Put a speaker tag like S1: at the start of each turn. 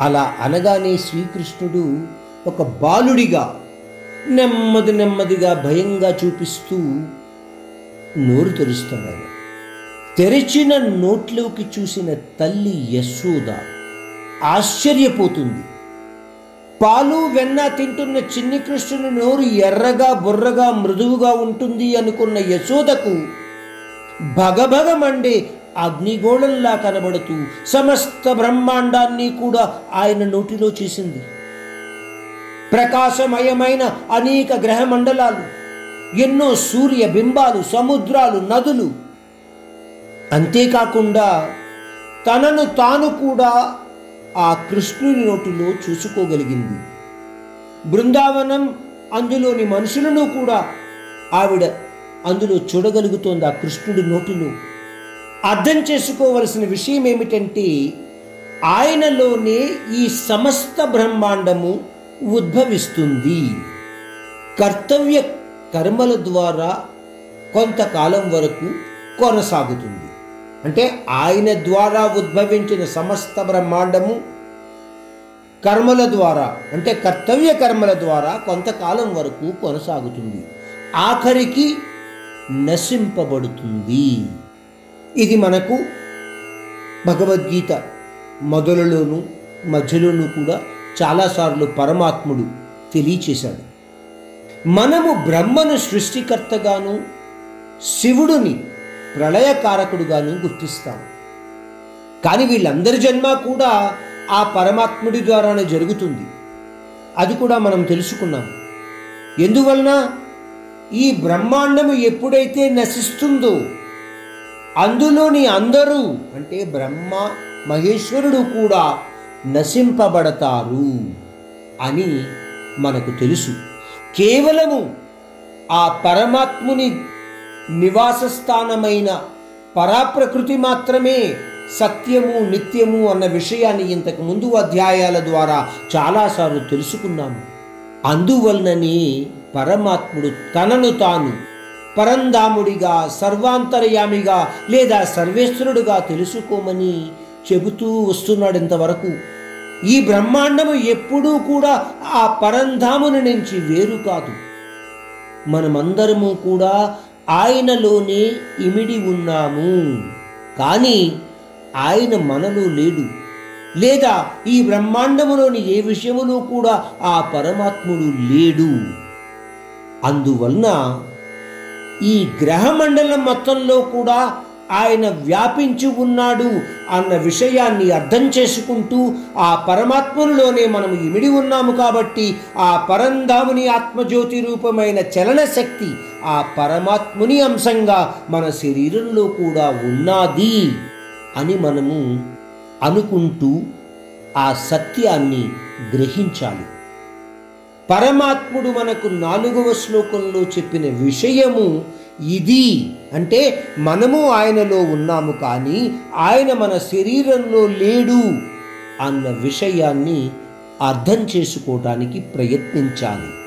S1: అలా అనగానే శ్రీకృష్ణుడు ఒక బాలుడిగా నెమ్మది నెమ్మదిగా భయంగా చూపిస్తూ నోరు తెరుస్తాడు ఆయన తెరిచిన నోట్లోకి చూసిన తల్లి యశోద ఆశ్చర్యపోతుంది. పాలు వెన్న తింటున్న చిన్ని కృష్ణుని నోరు ఎర్రగా బుర్రగా మృదువుగా ఉంటుంది అనుకున్న యశోదకు భగభగమండే అగ్నిగోళంలా కనబడుతూ సమస్త బ్రహ్మాండాన్ని కూడా ఆయన నోటిలో చేసింది. ప్రకాశమయమైన అనేక గ్రహ మండలాలు ఎన్నో సూర్య బింబాలు సముద్రాలు నదులు. అంతేకాకుండా తనను తాను కూడా ఆ కృష్ణుని నోటిలో చూసుకోగలిగింది. బృందావనం అందులోని మనుషులను కూడా ఆవిడ అందులో చూడగలుగుతోంది ఆ కృష్ణుడి నోటిలో. అర్థం చేసుకోవలసిన విషయం ఏమిటంటే ఆయనలోనే ఈ సమస్త బ్రహ్మాండము ఉద్భవిస్తుంది. కర్తవ్య కర్మల ద్వారా కొంతకాలం వరకు కొనసాగుతుంది. అంటే ఆయన ద్వారా ఉద్భవించిన సమస్త బ్రహ్మాండము కర్మల ద్వారా అంటే కర్తవ్య కర్మల ద్వారా కొంతకాలం వరకు కొనసాగుతుంది. ఆఖరికి నశింపబడుతుంది. ఇది మనకు భగవద్గీత మొదలలోనూ మధ్యలోనూ కూడా చాలాసార్లు పరమాత్ముడు తెలియచేశాడు. మనము బ్రహ్మను సృష్టికర్తగాను శివుడిని ప్రళయకారకుడుగాను గుర్తిస్తాం. కానీ వీళ్ళందరి జన్మ కూడా ఆ పరమాత్ముడి ద్వారానే జరుగుతుంది. అది కూడా మనం తెలుసుకున్నాం. ఎందువలన ఈ బ్రహ్మాండము ఎప్పుడైతే నశిస్తుందో అందులోని అందరూ అంటే బ్రహ్మ మహేశ్వరుడు కూడా నశింపబడతారు అని మనకు తెలుసు. కేవలము ఆ పరమాత్ముని నివాస స్థానమైన పరాప్రకృతి మాత్రమే సత్యము నిత్యము అన్న విషయాన్ని ఇంతకు ముందు అధ్యాయాల ద్వారా చాలాసార్లు తెలుసుకున్నాము. అందువలననే పరమాత్ముడు తనను తాను పరంధాముడిగా సర్వాంతర్యామిగా లేదా సర్వేశ్వరుడుగా తెలుసుకోమని చెబుతూ వస్తున్నాడు ఇంతవరకు. ఈ బ్రహ్మాండము ఎప్పుడూ కూడా ఆ పరంధాముని నుంచి వేరు కాదు. మనమందరము కూడా ఆయనలోనే ఇమిడి ఉన్నాము. కానీ ఆయన మనలో లేడు. లేదా ఈ బ్రహ్మాండములోని ఏ విషయములో కూడా ఆ పరమాత్ముడు లేడు. అందువలన ఈ గ్రహమండలం మొత్తంలో కూడా ఆయన వ్యాపించి ఉన్నాడు అన్న విషయాన్ని అర్థం చేసుకుంటూ ఆ పరమాత్మలోనే మనం ఇమిడి ఉన్నాము కాబట్టి ఆ పరంధాముని ఆత్మజ్యోతి రూపమైన చలన శక్తి ఆ పరమాత్ముని అంశంగా మన శరీరంలో కూడా ఉన్నది అని మనము అనుకుంటూ ఆ సత్యాన్ని గ్రహించాలి. పరమాత్ముడు మనకు నాలుగవ శ్లోకంలో చెప్పిన విషయము ఇది. అంటే మనము ఆయనలో ఉన్నాము కానీ ఆయన మన శరీరంలో లేడు అన్న విషయాన్ని అర్థం చేసుకోవటానికి ప్రయత్నించాలి.